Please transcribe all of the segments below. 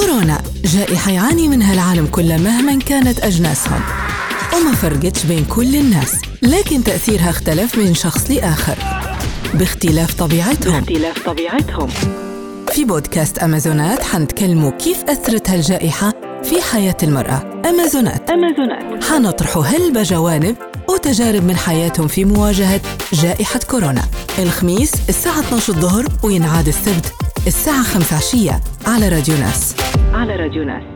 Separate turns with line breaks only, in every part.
كورونا. جائحة يعاني منها العالم كله مهما كانت أجناسهم. وما فرقتش بين كل الناس لكن تأثيرها اختلف من شخص لآخر. باختلاف طبيعتهم.
باختلاف طبيعتهم.
في بودكاست أمازونات حنتكلموا كيف أثرت هالجائحة في حياة المرأة. أمازونات.
أمازونات.
حنطرحوا هلبة جوانب وتجارب من حياتهم في مواجهة جائحة كورونا. الخميس الساعة 12 الظهر وينعاد السبت. الساعة 5 عشية على راديو ناس.
على راديو ناس.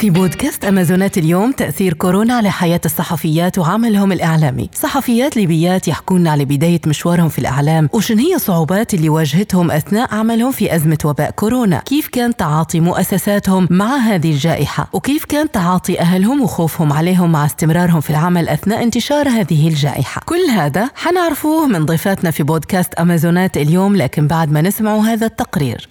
في بودكاست أمازونات اليوم تأثير كورونا على حياة الصحفيات وعملهم الإعلامي. صحفيات ليبيات يحكون على بداية مشوارهم في الإعلام وشن هي الصعوبات اللي واجهتهم أثناء عملهم في أزمة وباء كورونا. كيف كان تعاطي مؤسساتهم مع هذه الجائحة؟ وكيف كان تعاطي أهلهم وخوفهم عليهم مع استمرارهم في العمل أثناء انتشار هذه الجائحة؟ كل هذا حنعرفوه من ضيفاتنا في بودكاست أمازونات اليوم لكن بعد ما نسمعوا هذا التقرير.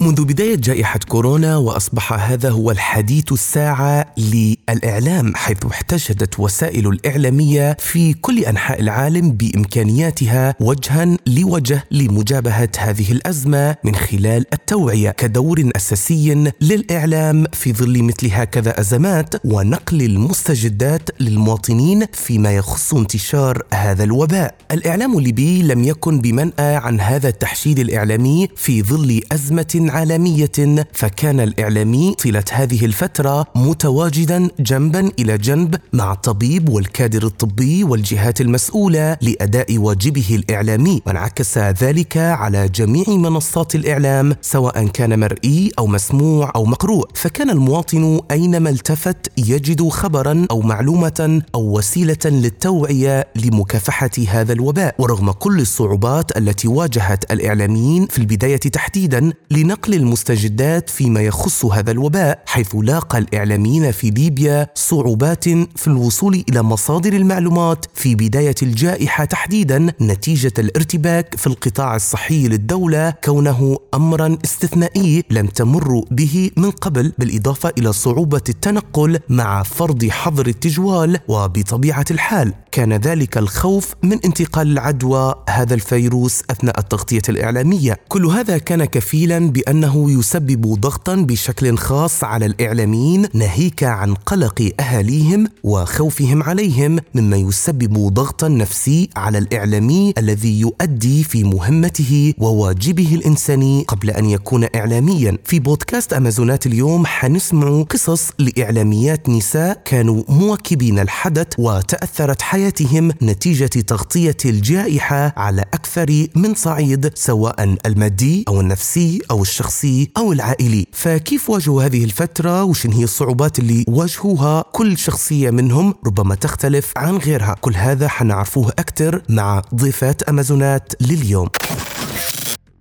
منذ بداية جائحة كورونا وأصبح هذا هو الحديث الساعة للإعلام حيث احتشدت وسائل الإعلامية في كل أنحاء العالم بإمكانياتها وجها لوجه لمجابهة هذه الأزمة من خلال التوعية كدور أساسي للإعلام في ظل مثل هكذا أزمات ونقل المستجدات للمواطنين فيما يخص انتشار هذا الوباء. الإعلام الليبي لم يكن بمنأى عن هذا التحشيد الإعلامي في ظل أزمة عالمية فكان الإعلامي طيلة هذه الفترة متواجدا جنبا إلى جنب مع الطبيب والكادر الطبي والجهات المسؤولة لأداء واجبه الإعلامي. وانعكس ذلك على جميع منصات الإعلام سواء كان مرئي أو مسموع أو مقروء. فكان المواطن أينما التفت يجد خبرا أو معلومة أو وسيلة للتوعية لمكافحة هذا الوباء. ورغم كل الصعوبات التي واجهت الإعلاميين في البداية تحديدا لنقل نقل المستجدات فيما يخص هذا الوباء حيث لاقى الإعلاميين في ليبيا صعوبات في الوصول إلى مصادر المعلومات في بداية الجائحة تحديدا نتيجة الارتباك في القطاع الصحي للدولة كونه امرا استثنائي لم تمر به من قبل بالإضافة إلى صعوبة التنقل مع فرض حظر التجوال وبطبيعة الحال. كان ذلك الخوف من انتقال العدوى هذا الفيروس أثناء التغطية الإعلامية. كل هذا كان كفيلا بأن بأنه يسبب ضغطا بشكل خاص على الإعلاميين ناهيك عن قلق أهاليهم وخوفهم عليهم مما يسبب ضغطا نفسي على الإعلامي الذي يؤدي في مهمته وواجبه الإنساني قبل أن يكون اعلاميا. في بودكاست أمازونات اليوم حنسمع قصص لإعلاميات نساء كانوا مواكبين الحدث وتأثرت حياتهم نتيجة تغطية الجائحة على أكثر من صعيد سواء المادي أو النفسي أو الشخصي. الشخصي أو العائلي. فكيف واجهوا هذه الفترة؟ وشن هي الصعوبات اللي واجهوها؟ كل شخصية منهم ربما تختلف عن غيرها. كل هذا حنعرفوه أكثر مع ضيفات أمازونات لليوم.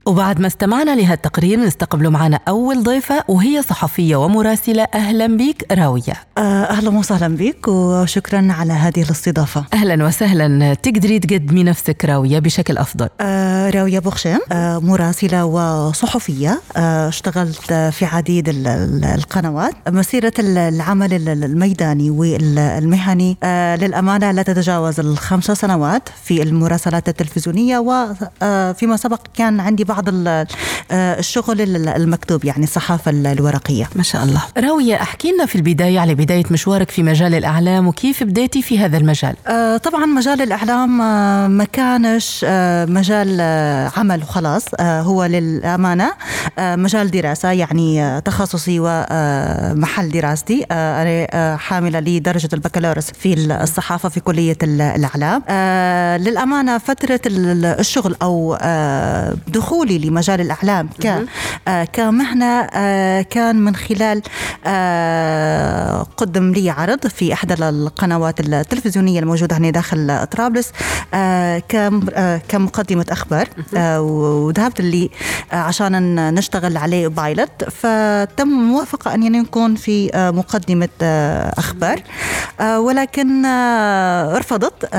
وبعد ما استمعنا لهالتقرير نستقبل معنا أول ضيفة وهي صحفية ومراسلة. أهلا بك راوية.
آه، أهلا وسهلا بك وشكرا على هذه الاستضافة.
أهلا وسهلا. تقدري تقدمي نفسك راوية بشكل أفضل؟
آه، راوية بوخشام آه، مراسلة وصحفية اشتغلت في عديد القنوات. مسيرة العمل الميداني والمهني للأمانة لا تتجاوز الخمس سنوات في المراسلات التلفزيونية وفيما سبق كان عندي بعض بعض آه، الشغل المكتوب يعني الصحافة الورقية.
ما شاء الله. راوية أحكي لنا في البداية على بداية مشوارك في مجال الإعلام وكيف بديتي في هذا المجال؟
آه، طبعا مجال الإعلام آه، ما كانش مجال عمل وخلاص هو للأمانة مجال دراسة يعني تخصصي ومحل دراستي. أنا حاملة لدرجة البكالوريوس في الصحافة في كلية الإعلام. للأمانة فترة الشغل أو دخول دخولي لمجال الأعلام ك آه، كمهنة آه، كان من خلال آه، قدم لي عرض في إحدى القنوات التلفزيونية الموجودة هنا داخل طرابلس كمقدمة أخبار وذهبت لي عشان نشتغل عليه بايلوت. فتم موافقة أن نكون في مقدمة أخبار. ولكن رفضت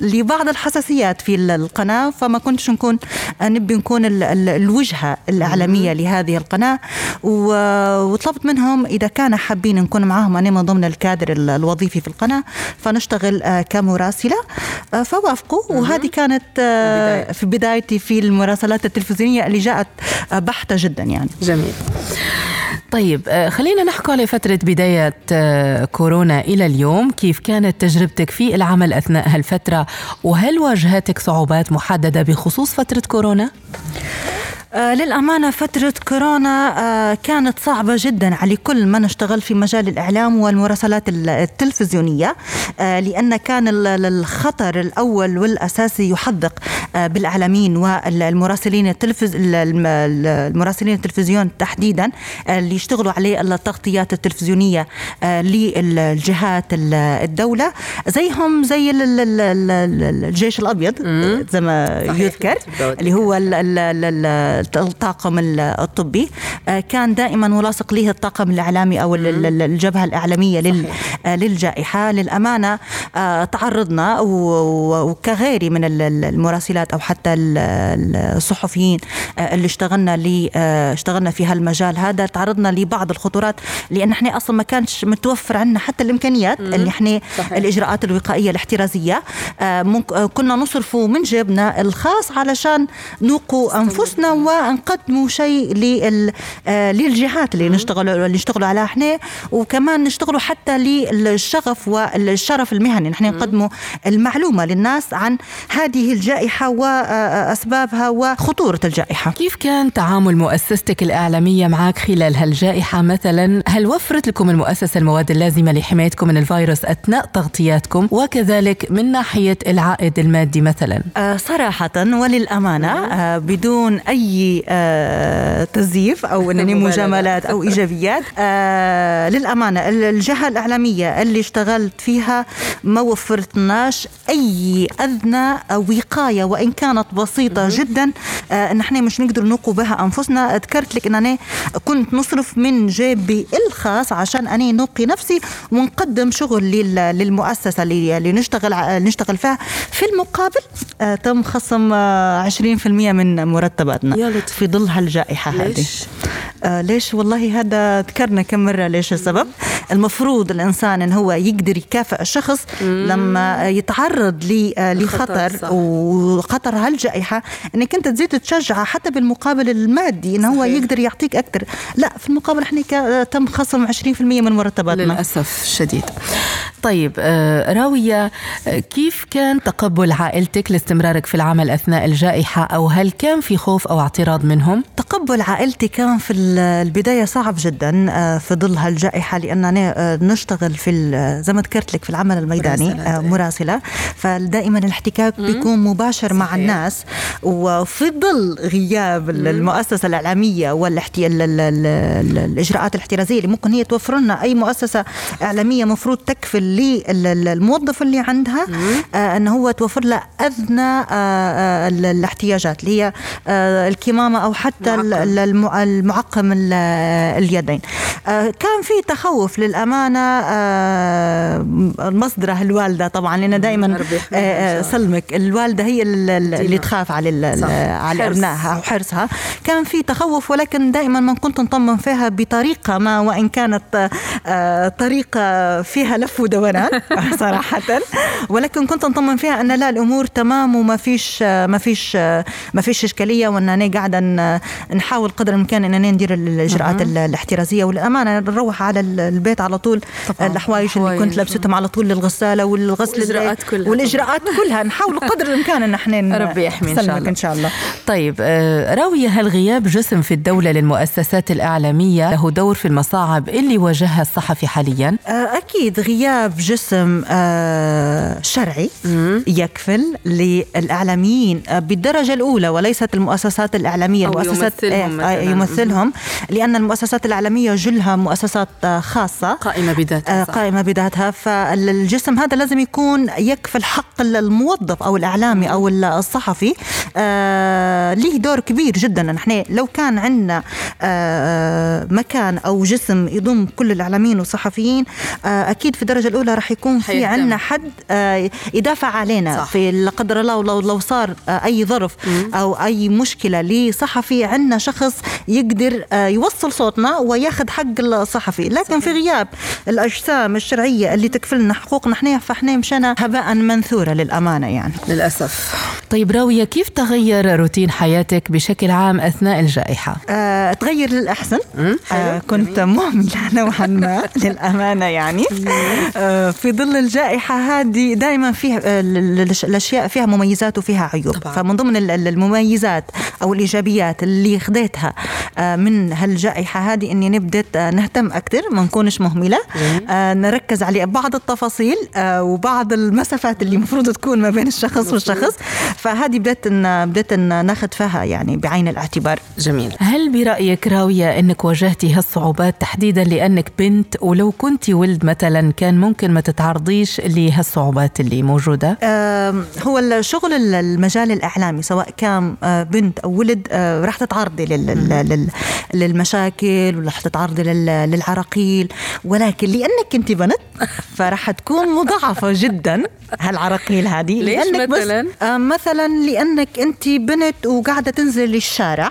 لبعض الحساسيات في القناة فما كنتش نكون نبي نكون الوجهة الإعلامية لهذه القناة. وطلبت منهم إذا كان حابين نكون معهم أنا من ضمن الكادر الوظيفي في القناة فنشتغل آه، كمراسلة. آه، فوافقوا. وهذه كانت آه، في بدايتي في المراسلات التلفزيونية اللي جاءت بحتة جدا يعني.
جميل. طيب آه، خلينا نحكي على فترة بداية آه، كورونا إلى اليوم كيف كانت تجربتك في العمل أثناء هالفترة وهل واجهتك صعوبات محددة بخصوص فترة كورونا؟
آه للأمانة فترة كورونا آه كانت صعبة جدا على كل من اشتغل في مجال الإعلام والمراسلات ال- التلفزيونية آه لأن كان ال- ال- الخطر الأول والأساسي يحدق بالإعلاميين والمراسلين التلفز ال- الم- ال- المراسلين التلفزيون تحديدا اللي يشتغلوا عليه التغطيات التلفزيونية للجهات ال- الدولة زيهم زي ال- ال- ال- ال- الجيش الأبيض زي ما. يذكر اللي هو ال- ال- ال- ال- الطاقم ال- الطبي. آه، كان دائما ملاصق له الطاقم الإعلامي أو ال- ال- ال- الجبهة الإعلامية لل- آه، للجائحة. للأمانة آه، تعرضنا وكغيري من ال- ال- المراسلات أو حتى ال- ال- الصحفيين اللي اشتغلنا لي اشتغلنا في هالمجال هذا. تعرضنا لبعض الخطورات لأن إحنا أصلا ما كانش متوفر عندنا حتى الإمكانيات اللي إحنا
صحيح.
الإجراءات الوقائية الاحترازية. كنا نصرفوا من جيبنا الخاص علشان نوقوا أنفسنا ونقدموا شيء لل- آه، للجهات اللي نشتغلوا اللي نشتغلوا عليها إحنا وكمان نشتغلوا حتى للشغف والشرف المهني. نحن نقدموا المعلومة للناس عن هذه الجائحة وأسبابها وخطورة الجائحة.
كيف كان تعامل مؤسستك الإعلامية معك خلال هالجائحة؟ مثلا؟ هل وفرت لكم المؤسسة المواد اللازمة لحمايتكم من الفيروس أثناء تغطياتكم؟ وكذلك من ناحية العائد المادي مثلا؟
آه، صراحة وللأمانة آه، بدون أي تزييف أنني
مبالغة.
مجاملات أو إيجابيات. آه، للأمانة ال- الجهة الإعلامية اللي اشتغلت فيها ما وفرتناش أي أدنى وقاية وإن كانت بسيطة جدا آه، أن إحنا مش نقدر نوقوا بها أنفسنا. ذكرت لك أن أنا كنت نصرف من جيبي الخاص عشان أنا نوقي نفسي ونقدم شغل لل- للمؤسسة اللي نشتغل نشتغل فيها. في المقابل آه، تم خصم آه، 20% من مرتباتنا.
لطف.
في ظل هالجائحة هذه.
ليش؟
آه ليش؟ والله هذا ذكرنا كم مرة. ليش السبب؟ المفروض الإنسان إن هو يقدر يكافئ الشخص لما يتعرض آه، لخطر. وخطر هالجائحة إنك أنت تزيد تشجعه حتى بالمقابل المادي إن هو
صحيح.
يقدر يعطيك أكثر. لا في المقابل إحنا كا- تم خصم 20% من مرتباتنا.
للأسف الشديد طيب آه، راوية آه، كيف كان تقبل عائلتك لاستمرارك في العمل أثناء الجائحة؟ أو هل كان في خوف أو اعتراض؟ منهم؟
تقبل عائلتي كان في ال- البداية صعب جدا آه، في ظل هالجائحة لاننا آه، نشتغل في زي ما ذكرت لك في العمل الميداني
مراسلات،
آه،
إيه.
مراسلة فدائما الاحتكاك بيكون مباشر مع
صحيح.
الناس وفي ظل غياب ال- المؤسسة الإعلامية والاحتي... ال- ال- ال- ال- الإجراءات الاحترازية اللي ممكن هي توفر لنا أي مؤسسة إعلامية مفروض تكفل للموظف اللي عندها إن هو توفر له ال- الاحتياجات اللي هي الكمامه أو حتى ال-
معقم.
ال- الم- المعقم ال- اليدين آه، كان في تخوف للأمانة آه، مصدره الوالدة طبعا لأن دائما
الله.
سلمك الوالدة هي ال- ال- اللي. تخاف على
صح.
على. أبنائها وحرصها كان في تخوف ولكن دائما ما كنت نطمن فيها بطريقة ما وإن كانت آه، طريقة فيها لف ودوران صراحة ولكن كنت نطمن فيها أن لا الأمور تمام وما فيش آه، ما فيش آه، ما فيش إشكالية واننا قاعدة نحاول قدر الإمكان اننا ندير الإجراءات ال- الاحترازية والأمانة نروح على ال- البيت على طول. الحوايج اللي كنت. لابستهم على طول للغسالة والغسل
والإجراءات كلها
والإجراءات كلها نحاول قدر الإمكان إن إحنا
ربي يحمي إن شاء الله.
إن شاء الله
طيب آه، راوية هل غياب جسم في الدولة للمؤسسات الإعلامية له دور في المصاعب اللي واجهها الصحفي حاليا؟
آه، أكيد غياب جسم آه، شرعي يكفل للإعلاميين آه، بالدرجة الأولى وليست المؤسسات الإعلامية
أو
المؤسسات
يمثلهم
آه،
مثلاً.
يمثلهم لأن المؤسسات الإعلامية جلها مؤسسات آه، خاصة
قائمة بذاتها
آه،. قائمة بذاتها فالجسم هذا لازم يكون يكفل حق الموظف أو الإعلامي أو الصحفي آه ليه دور كبير جدا نحن لو كان عندنا آه مكان أو جسم يضم كل الإعلاميين والصحفيين آه أكيد في الدرجة الأولى راح يكون في. عندنا حد آه يدافع علينا
صح.
في لا قدر الله لو صار آه أي ظرف أو أي مشكلة لصحفي عندنا شخص يقدر آه يوصل صوتنا وياخذ حق الصحفي. لكن في غياب الأجسام الشرعية اللي تكفلنا حقوقنا إحنا فاحنا مشينا هباء منثورا للأمانة يعني.
للأسف. طيب راوية كيف تغير روتين حياتك بشكل عام أثناء الجائحة؟
آه، تغير للأحسن. آه كنت مهملة نوعا ما للأمانة يعني. آه في ظل الجائحة هذه دائما فيها آه، ال- ال- الأشياء فيها مميزات وفيها عيوب.
طبعاً.
فمن ضمن ال- ال- المميزات أو الإيجابيات اللي خديتها آه من هالجائحة هذه إني نبدأ آه، نهتم أكثر ما نكونش مهملة. آه نركز على بعض التفاصيل وبعض المسافات اللي المفروض تكون ما بين الشخص والشخص. فهذه بدأت إن بدأت إن ناخذ فيها يعني بعين الاعتبار.
جميل. هل برأيك راوية أنك واجهتي هالصعوبات تحديدا لأنك بنت؟ ولو كنت ولد مثلا كان ممكن ما تتعرضيش لهالصعوبات اللي موجودة؟
آم، هو الشغل ال- المجال الإعلامي سواء كان بنت أو ولد آه، راح تتعرضي لل- لل- لل- للمشاكل وراح تتعرضي لل- للعراقيل. ولكن لأنك أنت بنت فراح تكون مضاعفة جدا هالعراقيل هذه.
ليش
لأنك
مثلاً؟
بس آه، مثلا لأنك أنت بنت وقاعدة تنزل للشارع.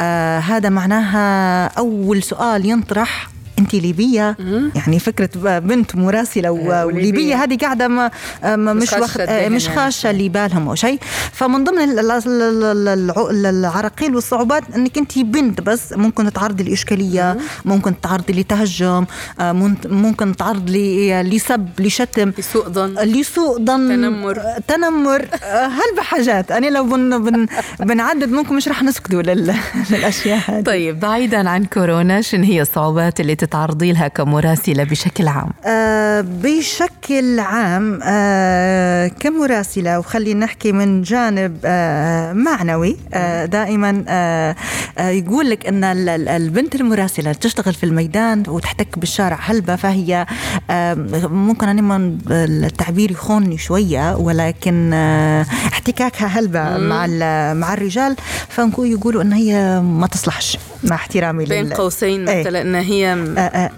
آه هذا معناها أول سؤال ينطرح انت ليبية؟ يعني فكرة بنت مراسله
وليبية.
وليبية هذه قاعدة ما ما
مش
مش مش
يعني.
خاشة لبالهم أو شيء. فمن ضمن ال- ال- ال- ال- الع- العراقيل والصعوبات إنك انت بنت بس ممكن تتعرضي لإشكالية ممكن تتعرضي لتهجم آه، ممكن تتعرضي لسب لشتم
سوء ظن.
لسوء ظن
تنمر.
آه، تنمر. آه، هل حاجات أنا لو بن بن بنعدد ممكن مش رح نسكتوا لل- للأشياء هذه.
طيب بعيدا عن كورونا شنو هي الصعوبات اللي تتعرضي لها كمراسلة بشكل عام؟
آه، بشكل عام آه، كمراسلة وخلينا نحكي من جانب آه، معنوي آه، دائما آه، يقول لك أن ال- ال- البنت المراسلة تشتغل في الميدان وتحتك بالشارع هلبة فهي آه، ممكن أنا من التعبير يخونني شوية ولكن آه، احتكاكها هلبة مع مع الرجال فنقول يقولوا أن هي ما تصلحش مع احترامي
بين
لل-
قوسين
إيه.
مثلا أن هي
آه، آه، آه، آه،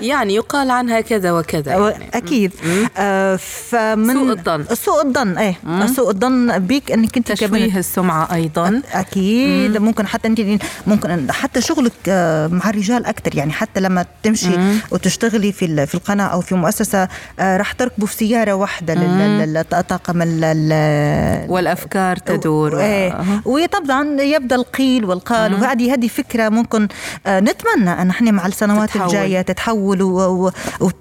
يعني يقال عنها كذا وكذا يعني.
أكيد. آه فمن
سوء الظن.
سوء الظن إيه. سوء الظن بيك إنك أنت
تشويه السمعة أيضا.
أكيد. ممكن حتى أنت ممكن حتى شغلك آه، مع الرجال أكثر يعني حتى لما تمشي وتشتغلي في في القناة أو في مؤسسة راح تركبوا في سيارة واحدة للطاقم
والأفكار تدور إيه.
وطبعا يبدأ القيل والقال وهذه هذه فكرة ممكن نتمنى أن إحنا مع السنوات
تتحول.
الجايه تتحول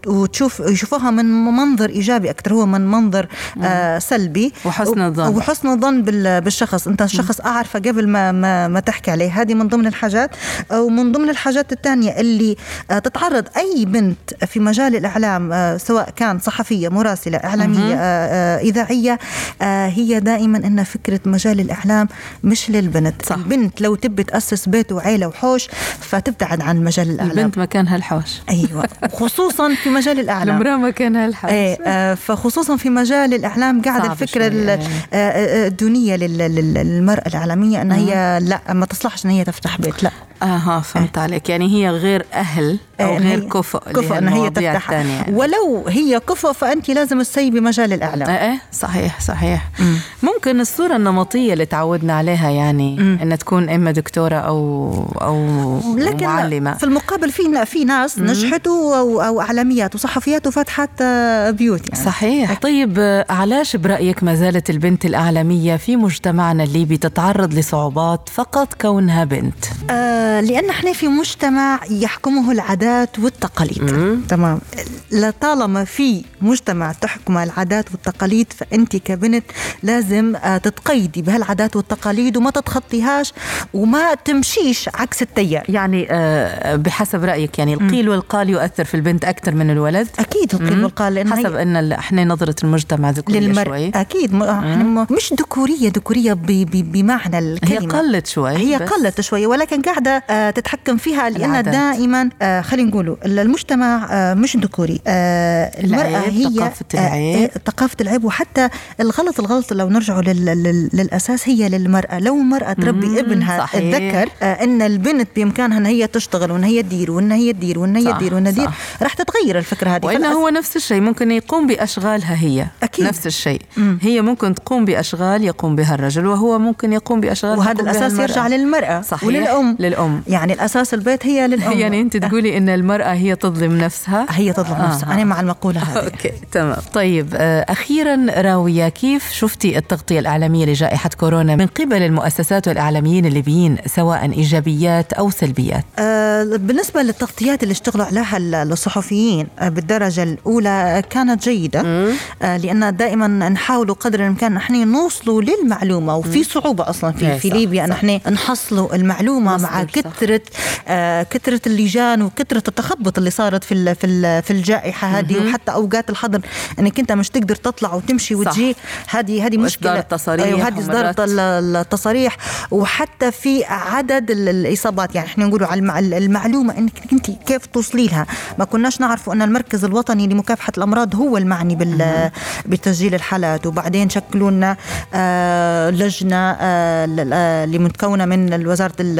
وتشوف يشوفوها من منظر إيجابي أكثر هو من منظر آه، سلبي.
وحسن الظن.
وحسن الظن بال- بالشخص. أنت الشخص أعرفه قبل ما ما, ما تحكي عليه. هذه من ضمن الحاجات. ومن ضمن الحاجات الثانية اللي آه، تتعرض أي بنت في مجال الإعلام آه، سواء كان صحفية مراسلة إعلامية آه، آه، إذاعية آه، هي دائما إن فكرة مجال الإعلام مش للبنت.
صح.
البنت لو تبي تأسس بيت وعيلة وحوش فتبتعد عن مجال الإعلام.
البنت مكانها الحوش.
أيوه. خصوصا في مجال الإعلام.
المرأة مكانها الحوش
إيه آه، فخصوصا في مجال
الإعلام
قاعدة
الفكرة.
آه، آه، الدونيه لل- لل- للمرأة الإعلامية إن هي لا ما تصلحش إن هي تفتح بيت لا.
أها فهمت عليك. يعني هي غير أهل أو
إيه،
غير كفؤ
كفؤ إن هي تفتح.
يعني.
ولو هي كفؤ فأنت لازم تسيبي مجال الإعلام.
إيه إيه، صحيح صحيح. ممكن الصورة النمطية اللي تعودنا عليها يعني ان تكون إما دكتورة أو أو
لكن
معلمة.
في المقابل في في ناس نجحت أو إعلاميات وصحفيات وفتحت آه، بيوت يعني.
صحيح. طيب آه، علاش برأيك ما زالت البنت الإعلامية في مجتمعنا الليبي تتعرض لصعوبات فقط كونها بنت؟
آه لأن إحنا في مجتمع يحكمه العادات والتقاليد. تمام. لطالما في مجتمع تحكم العادات والتقاليد فأنت كبنت لازم آه تتقيدي بهالعادات والتقاليد وما تتخطيهاش وما تمشيش عكس التيار.
يعني بحسب رأيك يعني القيل والقال يؤثر في البنت أكثر من الولد
أكيد القيل والقال لأن
حسب
هي
إن إحنا نظرة المجتمع ذكورية
للمرء
شوي
أكيد م- إحنا م- مش ذكورية ذكورية ب- ب- بمعنى
هي
الكلمة
قلت شوي
هي
بس.
قلت شوية ولكن قاعدة آه، تتحكم فيها لأن
العادات.
دائما آه، خلينا نقولوا المجتمع آه، مش ذكوري آه،
المرأة
هي
ثقافة
آه،
العيب.
آه، ثقافة العيب وحتى الغلط الغلط لو نرجعوا لل- لل- للأساس هي للمرأة لو المراه تربي ابنها
صحيح.
تذكر آه، إن البنت بإمكانها إن هي تشتغل وإن هي تدير وإن هي تدير تدير وان تدير
صح.
راح تتغير الفكرة هذه.
وإنه هو نفس الشيء ممكن يقوم بأشغالها هي.
أكيد.
نفس الشيء.
مم.
هي ممكن تقوم بأشغال يقوم بها الرجل وهو ممكن يقوم بأشغال
وهذا
الأساس.
يرجع للمرأة
صحيح.
وللأم.
للأم.
يعني الأساس البيت هي للأم.
يعني أنت تقولي إن المرأة هي تظلم نفسها؟
هي تظلم
آه.
نفسها. أنا مع المقولة هذه.
أوكي تمام. طيب آه، أخيرا راوية كيف شفتي التغطية الإعلامية لجائحة كورونا من قبل المؤسسات والإعلاميين الليبيين سواء إيجابيات أو سلبيات؟
آه، بالنسبة للتغطيات اللي اشتغلوا عليها ال- الصحفيين آه، بالدرجة الأولى آه، كانت جيدة آه، لأن دائما نحاولوا قدر الإمكان نحن نوصلوا للمعلومة وفي صعوبة أصلا في, في ليبيا. نحن نحصلوا المعلومة مع. كثرة آه، كثرة اللجان وكثرة التخبط اللي صارت في في في الجائحة هذه وحتى أوقات الحظر أنك أنت مش تقدر تطلع وتمشي. وتجي هذه هذه مشكلة.
التصاريح
أيوة، هذه ال- التصاريح. وحتى في عدد ال- الإصابات يعني إحنا نقولوا على المع- المعلومة إنك أنت كيف توصلي لها ما كناش نعرفوا أن المركز الوطني لمكافحة الأمراض هو المعني بال بتسجيل الحالات. وبعدين شكلوا لنا آه، لجنة ل- آه، اللي متكونه من وزارة ال-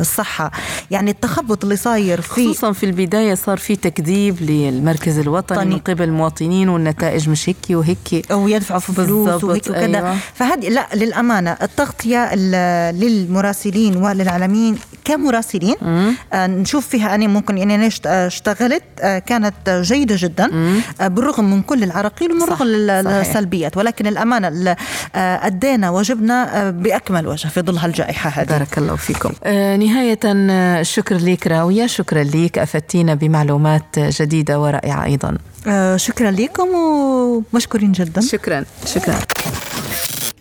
الصحة. يعني التخبط اللي صاير في
خصوصا في البداية صار في تكذيب للمركز الوطني
طني.
من قبل المواطنين والنتائج مش هيك وهيك
أو يدفعوا في فلوس وهيك وكذا.
أيوة.
فهذه لا للأمانة التغطية ال- للمراسلين وللعالمين كمراسلين. آه نشوف فيها أنا ممكن إني آه، اشتغلت آه كانت جيدة جدا آه بالرغم من كل العراقيل ومن رغم. السلبيات. ولكن الأمانة ال- آه، أدينا واجبنا آه، بأكمل وجه في ظل هالجائحة هذه.
بارك الله فيكم. آه شكر لك راوية شكرا لك أفدتينا بمعلومات جديدة ورائعة أيضا.
آه شكرا لكم ومشكورين جدا.
شكرا. شكرا.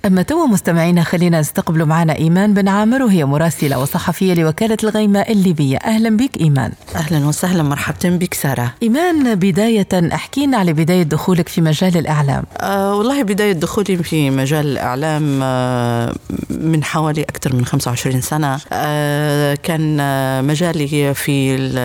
أما توا مستمعينا خلينا نستقبل معنا إيمان بن عامر وهي مراسلة وصحفية لوكالة الغيمة الليبية. أهلا بك إيمان.
أهلا وسهلا مرحبا بك سارة.
إيمان بداية أحكينا على بداية دخولك في مجال الإعلام.
آه والله بداية دخولي في مجال الإعلام آه من حوالي أكثر من 25 سنة. آه كان آه مجالي في ال-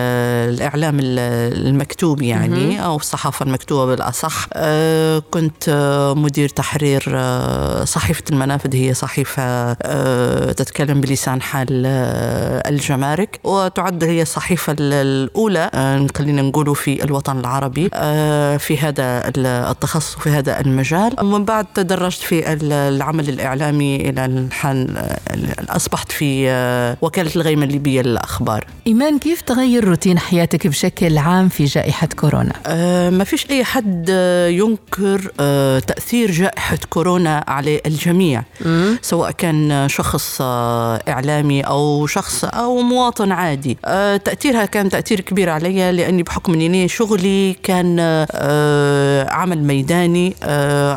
الإعلام ال- المكتوب يعني أو الصحافة المكتوبة بالأصح. آه كنت آه مدير تحرير آه صحيفه المنافذ هي صحيفة آه تتكلم بلسان حال آه الجمارك وتعد هي الصحيفه ال- الأولى آه خلينا نقولوا في الوطن العربي في هذا ال- التخصص في هذا المجال ومن بعد تدرجت في ال- العمل الإعلامي إلى الحال أصبحت في وكالة الغيمة الليبية للأخبار
إيمان كيف تغير روتين حياتك بشكل عام في جائحة كورونا؟
ما فيش أي حد ينكر تأثير جائحة كورونا على الجميع سواء كان شخص آه، إعلامي أو شخص أو مواطن عادي. آه، تأثيرها كان تأثير كبير علي لأني بحكم أني شغلي كان آه، عمل ميداني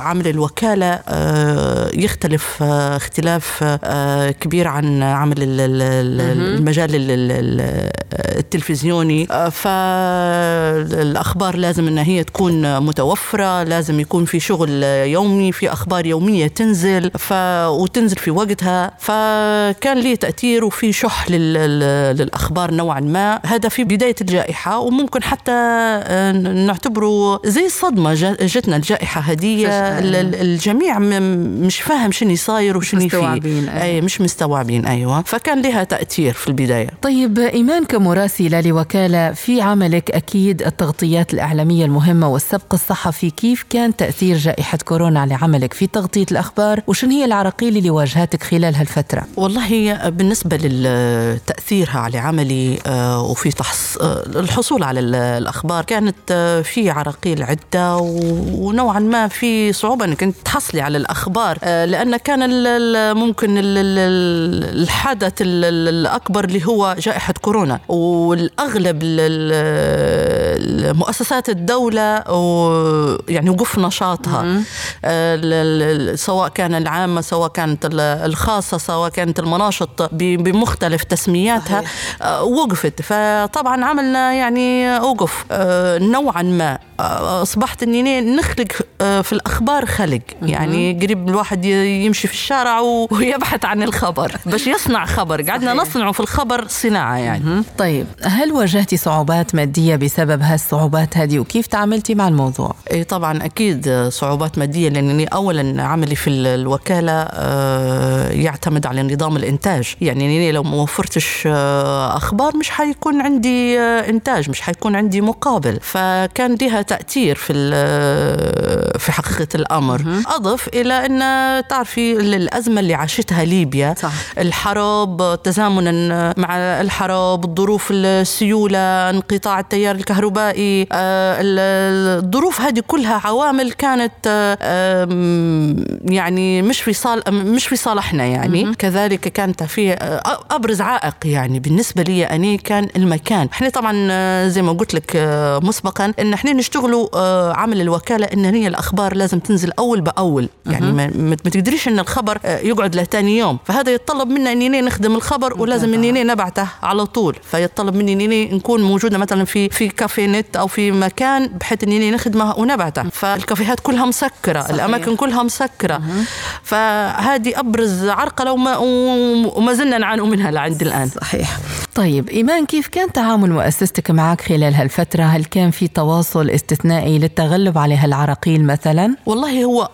عمل الوكالة يختلف اختلاف كبير عن عمل ال- ال- ال- المجال ال- ال- ال- التلفزيوني. فالأخبار لازم أنها هي تكون متوفرة لازم يكون في شغل يومي في أخبار يومية تنزل. ف... وتنزل في وقتها فكان لي تأثير وفي شح لل... لل- للأخبار نوعا ما. هذا في بداية الجائحة وممكن حتى آه، نعتبره زي صدمة جتنا الجائحة
فجأة.
ال- ال- الجميع مش فاهم شنو صاير وشنو فيه
مستوعبين، أي.
أي مش مستوعبين أيوة. فكان لها تأثير في البداية.
طيب إيمان كمراسلة لوكالة في عملك أكيد التغطيات الإعلامية المهمة والسبق الصحفي كيف كان تأثير جائحة كورونا على عملك؟ في تغطية الأخبار وشن هي العراقيل اللي واجهتك خلال هالفترة؟
والله بالنسبة لتأثيرها على عملي آه، وفي تحص... آه، الحصول على ال- الأخبار كانت آه، في عراقيل عدة ونوعا ما في صعوبة أنك أنت تحصلي على الأخبار لأن كان ممكن ال- ال- الحدث ال- ال- الأكبر اللي هو جائحة كورونا والأغلب المؤسسات الدولة و- يعني وقف نشاطها. آه، سواء كان العامة سواء كانت ال- الخاصة سواء كانت المناشط بمختلف تسمياتها آه، وقفت. فطبعا عملنا يعني وقف آه، نوعا ما. أصبحت أني نخلق في الأخبار خلق. يعني قريب الواحد يمشي في الشارع ويبحث عن الخبر. باش يصنع خبر. قعدنا نصنعه في الخبر صناعة يعني.
طيب هل واجهتي صعوبات مادية بسبب هالصعوبات هذه وكيف تعاملتي مع الموضوع؟
اي طبعا أكيد صعوبات مادية لأنني اولا عملي في ال- الوكالة آه، يعتمد على نظام الإنتاج. يعني لو ما وفرتش آه، أخبار مش حيكون عندي آه، إنتاج مش حيكون عندي مقابل. فكان لها تأثير في في حقيقة الأمر. أضف إلى أن تعرفي الازمه اللي عاشتها ليبيا.
صح.
الحرب تزامنا مع الحرب الظروف السيولة انقطاع التيار الكهربائي. آه، ال- الظروف هذه كلها عوامل كانت آه، يعني مش في صال مش في صالحنا يعني. كذلك كانت في آه، أبرز عائق يعني بالنسبة لي أني كان المكان. إحنا طبعا آه، زي ما قلت لك آه، مسبقا إن إحنا نشتغلوا آه، عمل الوكالة إن هي الأخبار لازم تنزل أول بأول. يعني ما, ما تقدريش إن الخبر آه، يقعد لتاني يوم. فهذا يتطلب منا إني نخدم الخبر ولازم إني نبعته على طول. فيتطلب مني إني نكون موجودة مثلا في في كافي نت أو في مكان بحيث إني نخدمه ونبعته. فالكافيهات كلها مسكرة صحيح. الأماكن كلها مسكرة. فهذه أبرز عرقلة وما, وما زلنا نعاني منها لعند الآن.
صحيح. طيب إيمان كيف كان تعامل مؤسستك معك خلال هالفترة؟ هل كان في تواصل استثنائي للتغلب على هالعراقيل مثلا؟
والله هو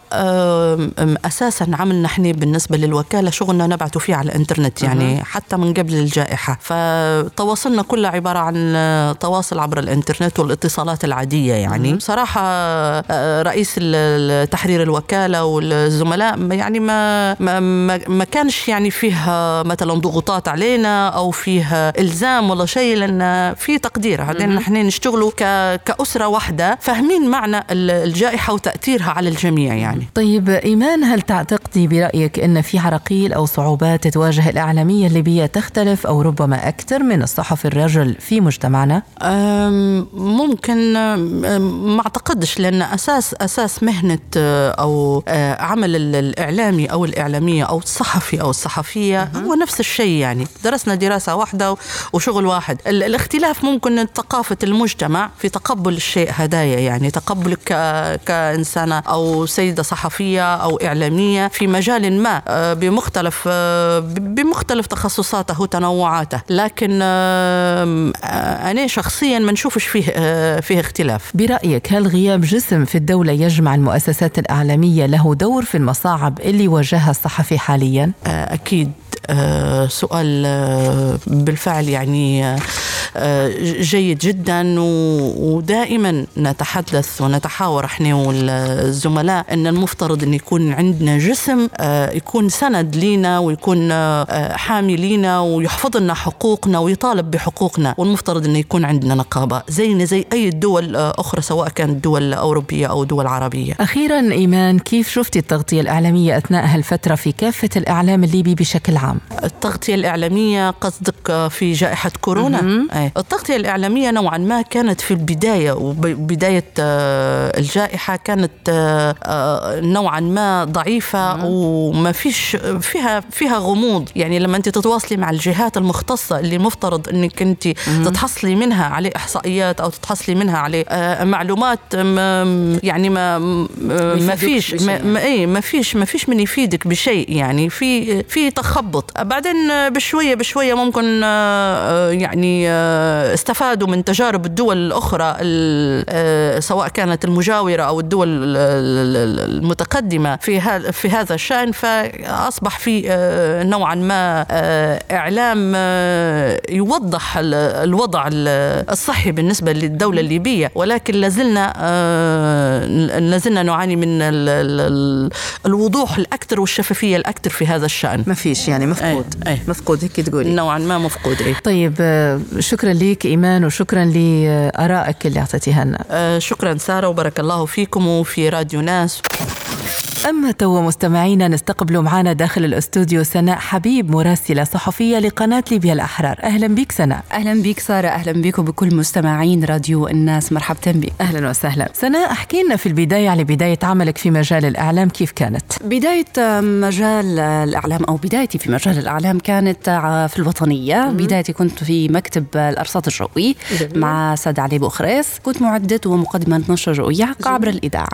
أساسا عملنا إحنا بالنسبة للوكالة شغلنا نبعث فيه على الإنترنت يعني حتى من قبل الجائحة. فتواصلنا كله عبارة عن آه، تواصل عبر الانترنت والاتصالات العادية يعني. بصراحة آه، رئيس تحرير الوكالة والزملاء يعني ما ما ما- كانش يعني فيه مثلا ضغوطات علينا أو فيه إلزام ولا شيء لأن في تقدير. بعدين نحن نشتغلوا ك- كأسرة واحدة فاهمين معنى ال- الجائحة وتأثيرها على الجميع يعني.
طيب إيمان هل تعتقدي برأيك أن في عراقيل أو صعوبات تواجه الإعلامية الليبية تختلف أو ربما أكثر من الصحفي الرجل في مجتمعنا؟
ممكن ما اعتقدش لأن أساس أساس مهنة أه، أو أه، عمل ال- الإعلامي أو الإعلامية أو الصحفي أو الصحفية هو نفس الشيء يعني. درسنا دراسة واحدة وشغل واحد. ال- الاختلاف ممكن ثقافة المجتمع في تقبل الشيء هدايا يعني. تقبلك ك- كإنسانة أو سيدة صحفية أو إعلامية في مجال ما أه، بمختلف بمختلف تخصصاته وتنوعاته. لكن أنا شخصيا ما نشوفش فيه أه، فيه اختلاف
برأيك هل غياب جسم في الدولة يجمع المؤسسات الإعلامية له دور في المصاعب اللي واجهها الصحفي حاليا؟
آه، أكيد آه، سؤال آه، بالفعل يعني آه، آه، جيد جدا ودائما نتحدث ونتحاور إحنا والزملاء إن المفترض إن يكون عندنا جسم آه، يكون سند لينا ويكون آه، حامي لينا ويحفظ لنا حقوقنا ويطالب بحقوقنا والمفترض انه يكون عندنا نقابة زينا زي أي دول آه، أخرى سواء كانت دول أوروبية أو دول عربية
أخيرا إيمان كيف شفتي التغطية الإعلامية أثناء هالفترة في كافة الإعلام الليبي بشكل عام؟
التغطية الإعلامية قصدك في جائحة كورونا؟ أي. التغطية الإعلامية نوعا ما كانت في البداية وبداية آه، الجائحة كانت آه، آه، نوعا ما ضعيفة وما فيش فيها فيها غموض. يعني لما أنت تتواصلي مع الجهات المختصة اللي مفترض أنك أنت تتحصلي منها عليه إحصائيات أو تتحصلي منها آه، معلومات يعني ما ما فيش. ما ما إيه ما فيش ما فيش من يفيدك بشيء. يعني في في تخبط. بعدين آه، بشوية بشوية ممكن آه، يعني آه، استفادوا من تجارب الدول الأخرى ال- آه، سواء كانت المجاورة أو الدول ال- ال- المتقدمة في في هذا الشأن فأصبح في آه، نوعا ما آه، إعلام آه، يوضح ال- الوضع ال- الصحي بالنسبة للدولة الليبية. ولكن لازلنا آه، لازلنا نعاني من ال- ال- ال- الوضوح الأكثر والشفافية الأكثر في هذا الشأن.
ما فيش يعني مفقود
أي. أي.
مفقود هيك تقولي
نوعا ما مفقود إيه.
طيب آه، شكرا ليك إيمان وشكرا لآرائك اللي أعطيتيها لنا
آه، شكرا سارة وبارك الله فيكم وفي راديو ناس
أما تو مستمعينا نستقبل معنا داخل الأستوديو سناء حبيب مراسلة صحفية لقناة ليبيا الأحرار. أهلا بك سناء.
أهلا بك سارة أهلا بك وبكل مستمعين راديو الناس. مرحبا بك.
أهلا وسهلا. سناء احكي لنا في البداية على بداية عملك في مجال الإعلام كيف كانت؟
بداية مجال الإعلام أو بدايتي في مجال الإعلام كانت في الوطنية. بدايتي كنت في مكتب الأرصاد الجوي مع سيد علي بوخريس. كنت معدة ومقدمة نشرة جوية عبر الإذاعة.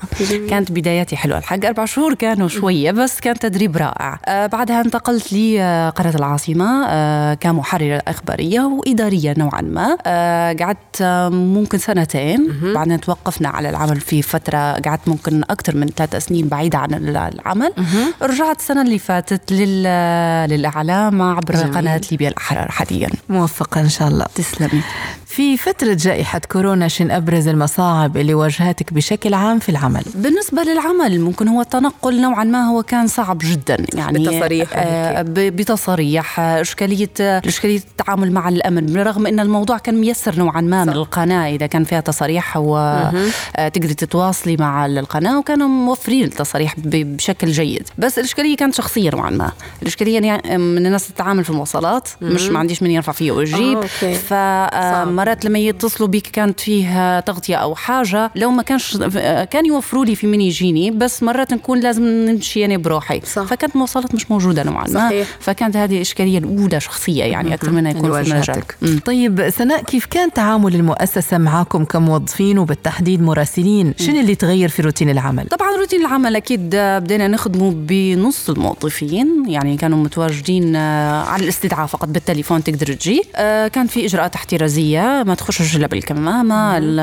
كانت بداياتي حلوة الحق. أربع شهور كانوا شوية بس كان تدريب رائع. آه بعدها انتقلت لقناة العاصمة آه كمحررة إخبارية وإدارية نوعا ما. آه قعدت آه ممكن سنتين. بعدين توقفنا على العمل في فترة قعدت ممكن أكثر من ثلاث سنين بعيدة عن العمل. رجعت السنة اللي فاتت لل... للإعلام عبر
جميل.
قناة ليبيا الأحرار حاليا.
موفقة إن شاء الله.
تسلمي.
في فترة جائحة كورونا شن أبرز المصاعب اللي واجهتك بشكل عام في العمل؟
بالنسبة للعمل ممكن هو التنقل نوعا ما هو كان صعب جدا. يعني
بتصاريح
آه ب- بتصاريح آه، إشكالية آه، إشكالية التعامل مع الأمن بالرغم أن الموضوع كان ميسر نوعا ما من القناة. إذا كان فيها تصاريح وتقدري تتواصلي مع القناة وكانوا موفرين التصاريح بشكل جيد. بس الإشكالية كانت شخصية نوعا ما. الإشكالية يعني من الناس تتعامل في المواصلات. مش ما عنديش من يرفع فيه ويجيب
آه،.
فمرات لما يتصلوا بيك كانت فيه تغطية أو حاجة لو ما كانش كان يوفروا لي في من يجيني. بس مرات نكون لازم نمشي أنا بروحي.
صح.
فكانت المواصلات مش موجودة نوعا ما. فكانت هذه الإشكالية الأولى شخصية يعني أكثر منها يكون في المجال.
طيب سناء كيف كان تعامل المؤسسة معكم كموظفين وبالتحديد مراسلين؟ شنو اللي تغير في روتين العمل؟
طبعا روتين العمل أكيد بدينا نخدمه بنص الموظفين يعني كانوا متواجدين آه، على الاستدعاء فقط. بالتليفون تقدر تجي. آه، كان في إجراءات احترازية ما تخشش إلا بالكمامة ال-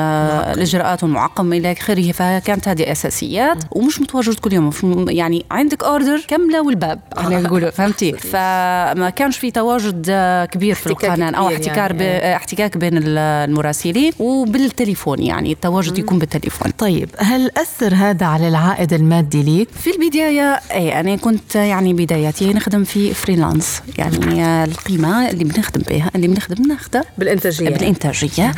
الإجراءات والمعقم إلى آخره. فكانت هذه أساسيات. ومش متواجد كل يوم يعني عندك order كاملة والباب. إحنا نقولوا فهمتي؟ فما كانش في تواجد آه، كبير في القناة
أو
احتكار
يعني.
ب- احتكاك بين ال- المراسلين وبالتليفون يعني التواجد يكون بالتليفون.
طيب هل أثر هذا على العائد المادي ليك؟
في البداية اي أنا كنت يعني بداياتي نخدم في freelance يعني القيمة اللي بنخدم بها اللي بنخدم ناخذها
بالإنتاجية.
بالإنتاجية.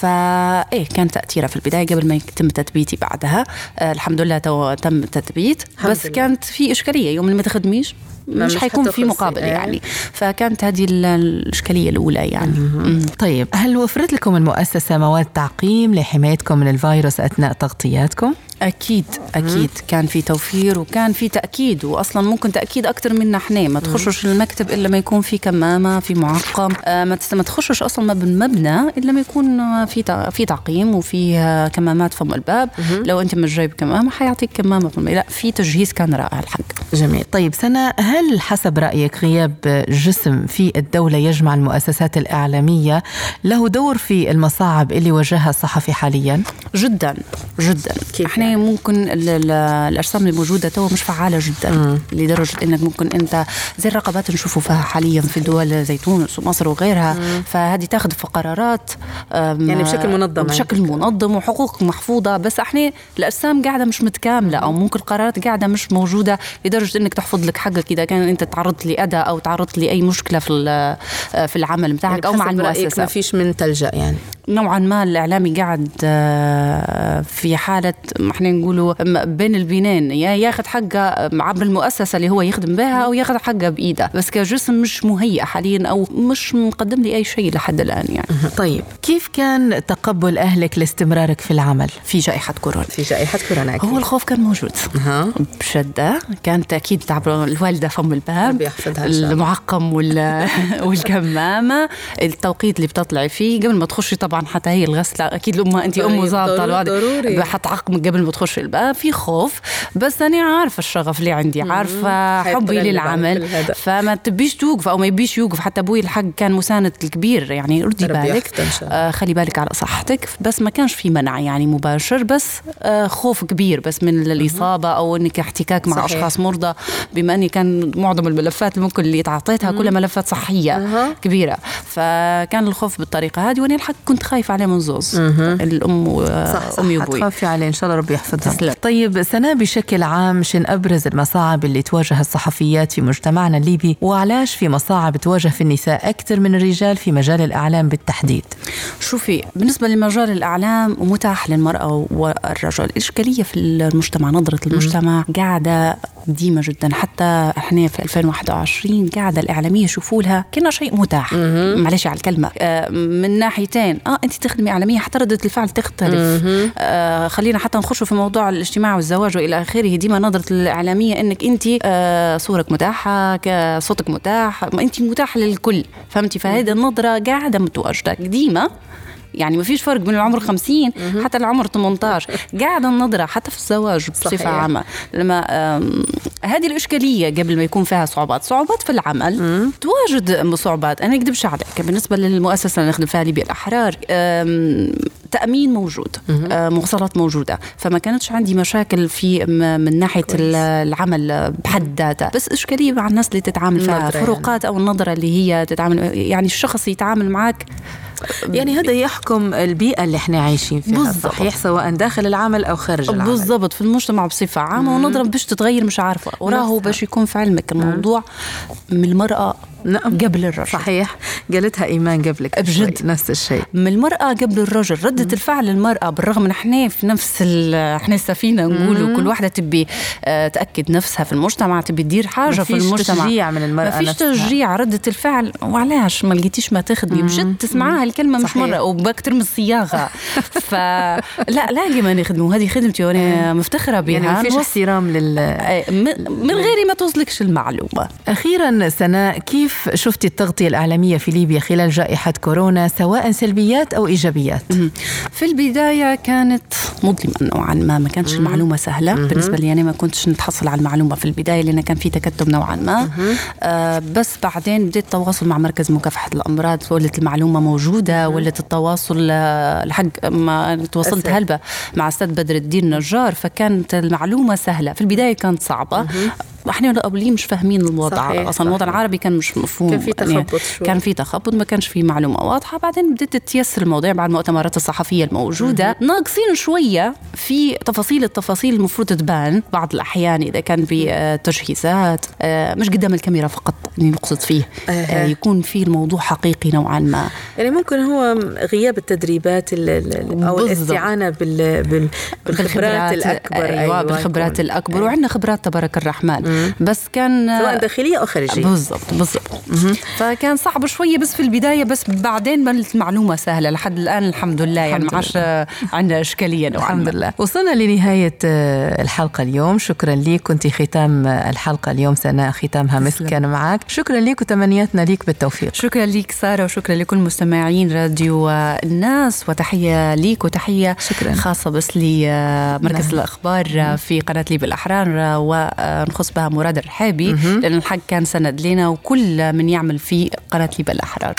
فإيه كان تأثيرها في البداية قبل ما يتم تثبيتي بعدها. آه الحمد لله تو تم التثبيت بس. كانت في إشكالية يوم اللي ما تخدميش مش, حيكون في. مقابل
إيه.
يعني. فكانت هذه ال- الإشكالية الأولى يعني. مم.
طيب. هل وفرت لكم المؤسسة مواد تعقيم لحمايتكم من الفيروس أثناء تغطياتكم؟
أكيد أكيد. كان في توفير وكان في تأكيد واصلا ممكن تأكيد أكثر منا إحنا. ما تخشش المكتب إلا ما يكون في كمامة في معقم. آه، ما ما تخشش أصلا مب- المبنى إلا ما يكون في في تعقيم وفي آه، كمامات فم الباب. لو أنت مش جايب كمامة حيعطيك كمامة فم لا في تجهيز كان رائع الحق.
جميل. طيب سنة هل حسب رأيك غياب جسم في الدولة يجمع المؤسسات الإعلامية له دور في المصاعب اللي واجهها الصحفي حاليا؟
جدا جدا
كيف
إحنا يعني؟ ممكن ال- ال- الأجسام اللي موجوده تو مش فعالة جدا
مم.
لدرجة إنك ممكن أنت زي الرقابات نشوفوا فيها حاليا في دول زي تونس ومصر وغيرها فهذه تاخذ في قرارات
يعني بشكل منظم
بشكل منظم وحقوق محفوظة بس إحنا الأجسام قاعدة مش متكاملة أو ممكن القرارات قاعدة مش موجودة لدرجة إنك تحفظ لك حقك إذا كان أنت تعرضت لأذى أو تعرضت لأي مشكلة في في العمل بتاعك أو مع المؤسسة.
فيش من تلجأ يعني.
نوعا ما الإعلامي قاعد آه، في حالة ما إحنا نقولوا بين البنين. يا ياخذ حقه عبر المؤسسة اللي هو يخدم بها أو ياخذ حقه بإيده. بس كجسم مش مهيئ حاليا أو مش مقدم لي أي شيء لحد الآن يعني.
طيب. كيف كان تقبل أهلك لاستمرارك في العمل؟
في جائحة كورونا.
في جائحة كورونا
هو الخوف كان موجود.
ها
بشدة. كانت أكيد تعبر الوالدة فم الباب
يحفظها.
المعقم وال... والكمامة التوقيت اللي بتطلعي فيه قبل ما تخشي طبعا حتى هي الغسلة أكيد الأم أنت أم
طيب،
وظابطة
ضروري-
الوالدة
ضروري.
حتعقم قبل ما تخشي الباب في خوف بس أنا عارفة الشغف اللي عندي عارفة حبي للعمل. فما تبيش توقف أو ما يبيش يوقف حتى أبوي الحق كان مساند الكبير يعني ردي بالك. آه، خلي بالك على صحتك بس ما كانش في منع يعني مباشر بس آه، خوف كبير بس من الإصابة أو إنك احتكاك مع
صحيح.
أشخاص مرضى بما أني كان معظم الملفات اللي ممكن اللي تعطيتها كلها ملفات
صحية.
كبيرة. فكان الخوف بالطريقة هذه وأنا الحق كنت خايفة عليه من زوز الأم
صح صح.
وامي
وأبوي. عليه إن شاء الله ربي يحفظها. طيب سناء بشكل عام شن أبرز المصاعب اللي تواجه الصحفيات في مجتمعنا الليبي؟ وعلاش في مصاعب تواجه في النساء أكثر من الرجال في مجال الإعلام بالتحديد؟
شوفي بالنسبة لمجال الإعلام متاح للمرأة والرجل. الإشكالية في المجتمع نظرة المجتمع قاعدة قديمة جدا. حتى إحنا في 2021 قاعدة الإعلامية يشوفوا لها كنا شيء متاح. معلش على الكلمة. آه، من ناحيتين. آه أنت تخدمي إعلامية حتى ردة الفعل تختلف. آه خلينا حتى نخش في موضوع الاجتماع والزواج وإلى آخره. ديما نظرة الإعلامية أنك أنت آه صورك متاحة ك- صوتك متاح. ما أنت متاحة للكل. فهمتي؟ فهذه النظرة قاعدة متواجدة. قديمة يعني ما فيش فرق بين العمر 50 حتى العمر 18 قاعدة النظرة حتى في الزواج بصفة
صحيح.
عامة. لما هذه الإشكالية قبل ما يكون فيها صعوبات صعوبات في العمل تواجد صعوبات. أنا أكذبش عليك بالنسبة للمؤسسة اللي نخدم فيها ليبيا الأحرار آم، تأمين موجود آه، مواصلات موجودة. فما كانتش عندي مشاكل في من ناحية ال- العمل بحد ذاته بس إشكالية مع الناس اللي تتعامل فيها
يعني.
فروقات أو النظرة اللي هي تتعامل يعني الشخص يتعامل معك
يعني هذا يحكم البيئة اللي إحنا عايشين فيها.
بالضبط.
صحيح سواء داخل العمل أو خارج العمل.
بالضبط في المجتمع بصفة عامة ونضرب باش تتغير مش عارفة. وراهو. باش يكون في علمك الموضوع من المرأة
نعم.
قبل الرجل.
صحيح. قالتها إيمان قبلك
بجد.
شوي، نفس الشيء.
من المرأة قبل الرجل. ردة الفعل المرأة بالرغم ان إحنا في نفس إحنا السفينة نقولوا كل واحدة تبي آه، تأكد نفسها في المجتمع تبي تدير حاجة في المجتمع.
تشجيع من المرأة
ما فيش
نفسها.
تشجيع. ردة الفعل وعلاش ما لقيتيش ما تخدمي بجد تسمعها الكلمة مش
صحيح.
مرة وبأكثر من الصياغة. فلا لاقي ما نخدمه هذه خدمتي وأنا مفتخرة بها.
يعني ما فيش احترام لل
آه، من غيري ما توصلكش المعلومة.
أخيرا سناء كيف شفتي التغطية الإعلامية في ليبيا خلال جائحة كورونا سواء سلبيات أو إيجابيات؟
في البداية كانت مظلمة نوعا ما ما كانتش المعلومة سهلة. بالنسبة لي أنا ما كنتش نتحصل على المعلومة في البداية لأن كان في تكتم نوعا ما. آه بس بعدين بديت التواصل مع مركز مكافحة الأمراض ولت المعلومة موجودة ولت التواصل آه، لحق ما تواصلت. هلبة مع أستاذ بدر الدين نجار. فكانت المعلومة سهلة. في البداية كانت صعبة. إحنا الأولين مش فاهمين الوضع؟
صحيح،
أصلا الوضع
صحيح.
العربي كان مش مفهوم.
كان في
يعني
تخبط شوي.
كان في تخبط ما كانش في معلومة واضحة. بعدين بدأت تتيسر المواضيع بعد المؤتمرات الصحفية الموجودة. ناقصين شوية في تفاصيل التفاصيل المفروض تبان بعض الأحيان إذا كان بتجهيزات مش قدام الكاميرا فقط اللي نقصد فيه. آه، يكون في الموضوع حقيقي نوعا ما.
يعني ممكن هو غياب التدريبات ال- ال- أو
بالضبط.
الاستعانة بال- بال- بالخبرات الأكبر.
أيوه بالخبرات
يكون.
الأكبر. وعندنا خبرات تبارك الرحمن. بس كان
سواء داخلية أو خارجية.
بالضبط بالضبط. فكان صعب شوية بس في البداية بس بعدين بنت المعلومه سهلة. لحد الآن الحمد لله يعني
الحمد
ما عادش عندنا إشكالية نوعا
الحمد. لله. وصلنا لنهاية آه، الحلقة اليوم. شكرا لك كنت ختام آه، الحلقة اليوم. سناء ختامها مسك كان معك. شكرا لك وتمنياتنا لك بالتوفيق.
شكرا لك سارة وشكرا لكل مستمعين راديو الناس. وتحية ليك وتحية
شكراً.
خاصة بس لمركز
نعم.
الأخبار في قناة ليبيا الأحرار ونخص بها مراد الرحابي لأن الحق كان سند لنا وكل من يعمل في قناة ليبيا الأحرار.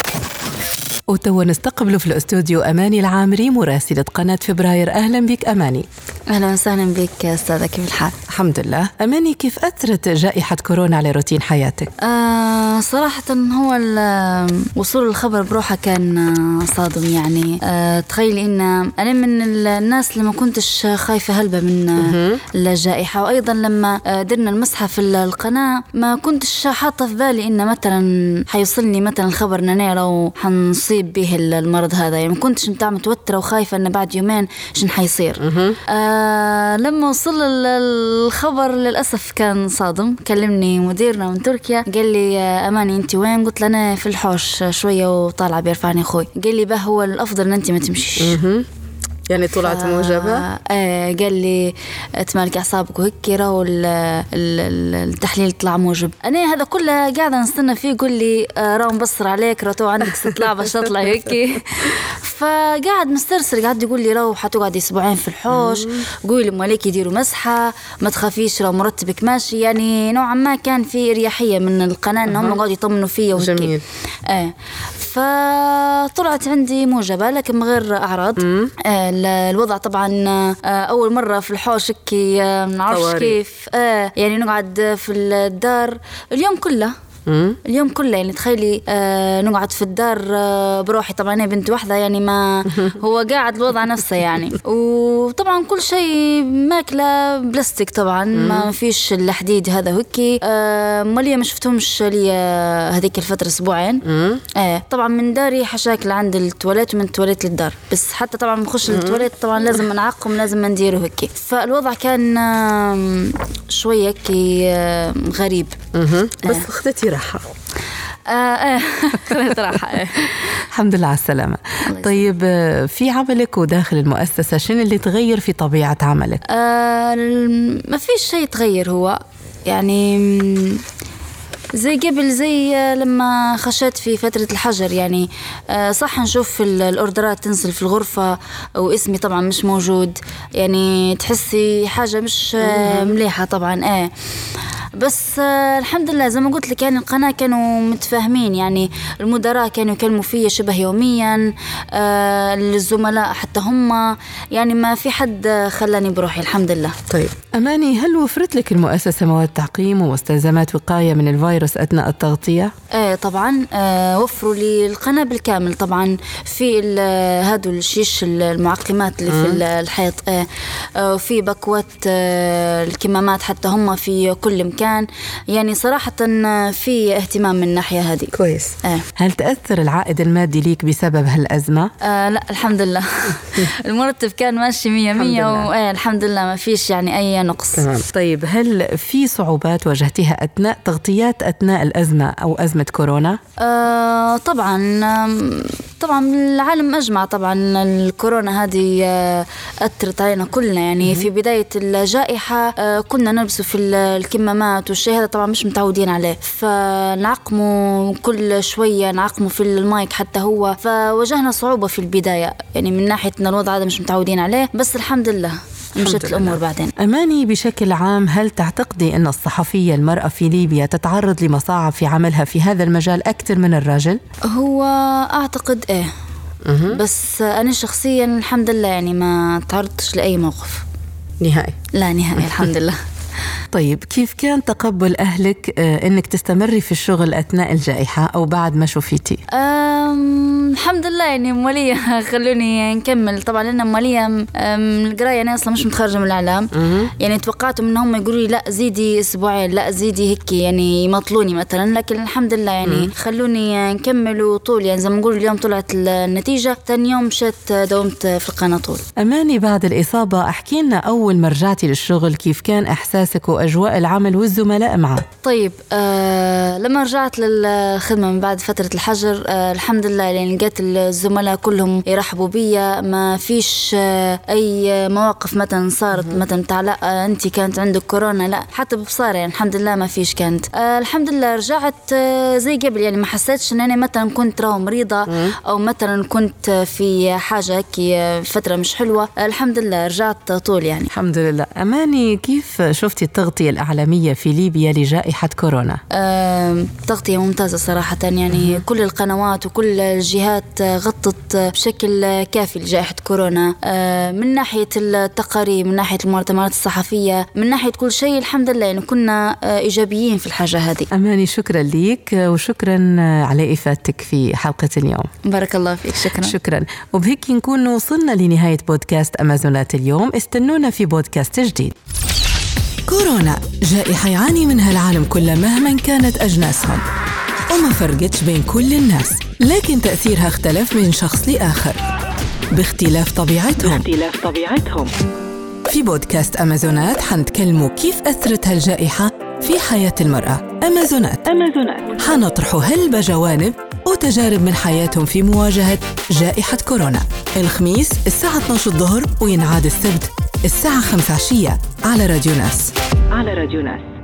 وتوا نستقبل في الاستوديو أماني العامري مراسلة قناة فبراير. أهلا بك أماني.
أهلا وسهلا بك أستاذة كيف الحال؟
الحمد لله. أماني كيف أثرت جائحة كورونا على روتين حياتك؟
آه صراحة هو وصول الخبر بروحه كان آه، صادم يعني. آه تخيلي إن أنا من ال- الناس اللي ما كنتش خايفة هلبة من آه الجائحة. وأيضا لما آه درنا المسحة في ال- القناة ما كنتش حاطة في بالي إن مثلا حيوصلني مثلا الخبر إن أنا لو حنصيب به ال- المرض هذا. يعني ما كنتش متاع متوترة وخايفة ان بعد يومين شن حيصير. آه لما وصل ال- الخبر للأسف كان صادم. كلمني مديرنا من تركيا. قال لي آه، أماني أنت وين؟ قلت له أنا في الحوش شوية وطالعة بيرفعني أخوي. قال لي به هو الأفضل أن أنت ما تمشيش.
يعني طلعت موجبة؟
آه قال لي تمالك أعصابك وهيك راهو ال- ال- ال- التحليل طلع موجب. أنا هذا كله قاعدة نستنى فيه يقول لي آه راهو مبصر عليك راهو عندك ست لعبة باش تطلع هيك. فقاعد مسترسل قاعد يقول لي روح حتقعد أسبوعين في الحوش. قولي لمالك يديروا مسحة ما تخافيش لو مرتبك ماشي. يعني نوعا ما كان في اريحيه من القناة إن هم يطمنوا فيا وهيك.
جميل.
إيه. فطلعت عندي موجبة لكن من غير أعراض. آه ال- الوضع طبعا آه أول مرة في الحوش هيك آه ما نعرفش. كيف. يعني نقعد في الدار اليوم كله. اليوم كله يعني تخيلي آه نقعد في الدار آه بروحي. طبعا أنا بنت واحدة يعني ما هو قاعد الوضع نفسه يعني. وطبعا كل شيء ماكلة بلاستيك طبعا ما فيش الحديد هذا هيك آه مالية ما شفتهمش لي هذيك الفترة أسبوعين؟ إيه طبعا من داري حشاكل عند التواليت ومن التواليت للدار. بس حتى طبعا بنخش التواليت طبعا لازم نعقم لازم نديره هيك فالوضع كان شوية آم، غريب.
بس خذتي راحة.
آه آه خذت راحة آه.
الحمد لله على السلامة. طيب آه، في عملك وداخل المؤسسة شنو اللي تغير في طبيعة عملك؟
آه ما فيش شيء تغير هو. يعني زي قبل زي آه، لما خشيت في فترة الحجر. يعني صح نشوف ال- الأوردرات تنزل في الغرفة واسمي طبعا مش موجود. يعني تحسي حاجة مش مليحة طبعا إيه بس آه، الحمد لله زي ما قلت لك يعني القناة كانوا متفاهمين يعني المدراء كانوا يكلموا فيا شبه يوميا آه، الزملاء حتى هم. يعني ما في حد خلاني بروحي الحمد لله.
طيب
أماني هل وفرت لك المؤسسة مواد تعقيم ومستلزمات وقاية من الفيروس أثناء التغطية؟
إيه طبعا آه وفروا لي القناة بالكامل طبعا في ال- هادو الشيش المعقمات اللي في ال- الحيط إيه آه وفي بكوات آه الكمامات حتى هم في كل مكان. يعني صراحة آه، في اهتمام من الناحية هذه.
كويس.
إيه.
هل تأثر العائد المادي ليك بسبب هالأزمة؟
آه لا الحمد لله. المرتب كان ماشي مية مية
لله.
وإيه الحمد لله ما فيش يعني أي نقص.
تمام.
طيب هل في صعوبات واجهتها أثناء تغطيات أثناء الأزمة أو أزمة كورونا؟
آه طبعا طبعا العالم أجمع طبعا الكورونا هذه آه، أثرت علينا كلنا. يعني في بداية الجائحة آه، كنا نلبس في ال- الكمامات والشيء هذا طبعا مش متعودين عليه. فنعقموا كل شوية نعقموا في المايك حتى هو. فواجهنا صعوبة في البداية. يعني من ناحية إن الوضع هذا مش متعودين عليه بس الحمد لله. مشت الأمور بعدين.
أماني بشكل عام هل تعتقدي أن الصحفية المرأة في ليبيا تتعرض لمصاعب في عملها في هذا المجال أكثر من الرجل؟
هو أعتقد إيه. بس أنا شخصيا الحمد لله يعني ما تعرضتش لأي موقف.
نهائي.
لا نهائي الحمد لله.
طيب كيف كان تقبل أهلك آه، أنك تستمري في الشغل أثناء الجائحة أو بعد ما شفيتي؟
الحمد لله يعني مالية خلوني نكمل. طبعا لأن مالية أم، القراية أنا أصلا مش متخرجة من الإعلام. يعني توقعتهم إن هم يقولوا لي لا زيدي أسبوعين لا زيدي هيك يعني يمطلوني مثلا. لكن الحمد لله يعني خلوني نكمل وطول. يعني زي ما نقول اليوم طلعت النتيجة. ثاني يوم مشيت داومت في القناة طول.
أماني بعد الإصابة أحكي لنا أول ما رجعتي للشغل كيف كان إحساسك وأجواء العمل والزملاء معه.
طيب آه لما رجعت للخدمة من بعد فترة الحجر آه الحمد لله يعني لقيت الزملاء كلهم يرحبوا بيا. ما فيش آه أي مواقف مثلا صارت مثلا بتاع لا آه أنت كانت عندك كورونا لا حتى ببصارة يعني الحمد لله ما فيش كانت. آه الحمد لله رجعت آه زي قبل يعني ما حسيتش إن أنا مثلا كنت راهو مريضة أو مثلا كنت في حاجة هيك آه، فترة مش حلوة. آه الحمد لله رجعت طول يعني.
الحمد لله. أماني كيف شفتي التغطية الإعلامية في ليبيا لجائحة كورونا؟
آم، تغطية ممتازة صراحة يعني كل القنوات وكل الجهات غطت بشكل كافي لجائحة كورونا. آه، من ناحية التقارير من ناحية المؤتمرات الصحفية من ناحية كل شيء الحمد لله يعني كنا آه، إيجابيين في الحاجة هذه.
أماني شكرا ليك وشكرا على إفادتك في حلقة اليوم.
بارك الله فيك شكرا.
شكرا. وبهيك نكون وصلنا لنهاية بودكاست أمازونات اليوم. استنونا في بودكاست جديد. كورونا. جائحة يعاني منها العالم كله مهما كانت أجناسهم. وما فرقتش بين كل الناس لكن تأثيرها اختلف من شخص لآخر. باختلاف طبيعتهم.
باختلاف طبيعتهم.
في بودكاست أمازونات حنتكلموا كيف أثرت هالجائحة في حياة المرأة. أمازونات.
أمازونات.
حنطرحوا هلبة جوانب وتجارب من حياتهم في مواجهة جائحة كورونا. الخميس الساعة 12 الظهر وينعاد السبت الساعة 5 عشية على راديو ناس.
على راديو ناس.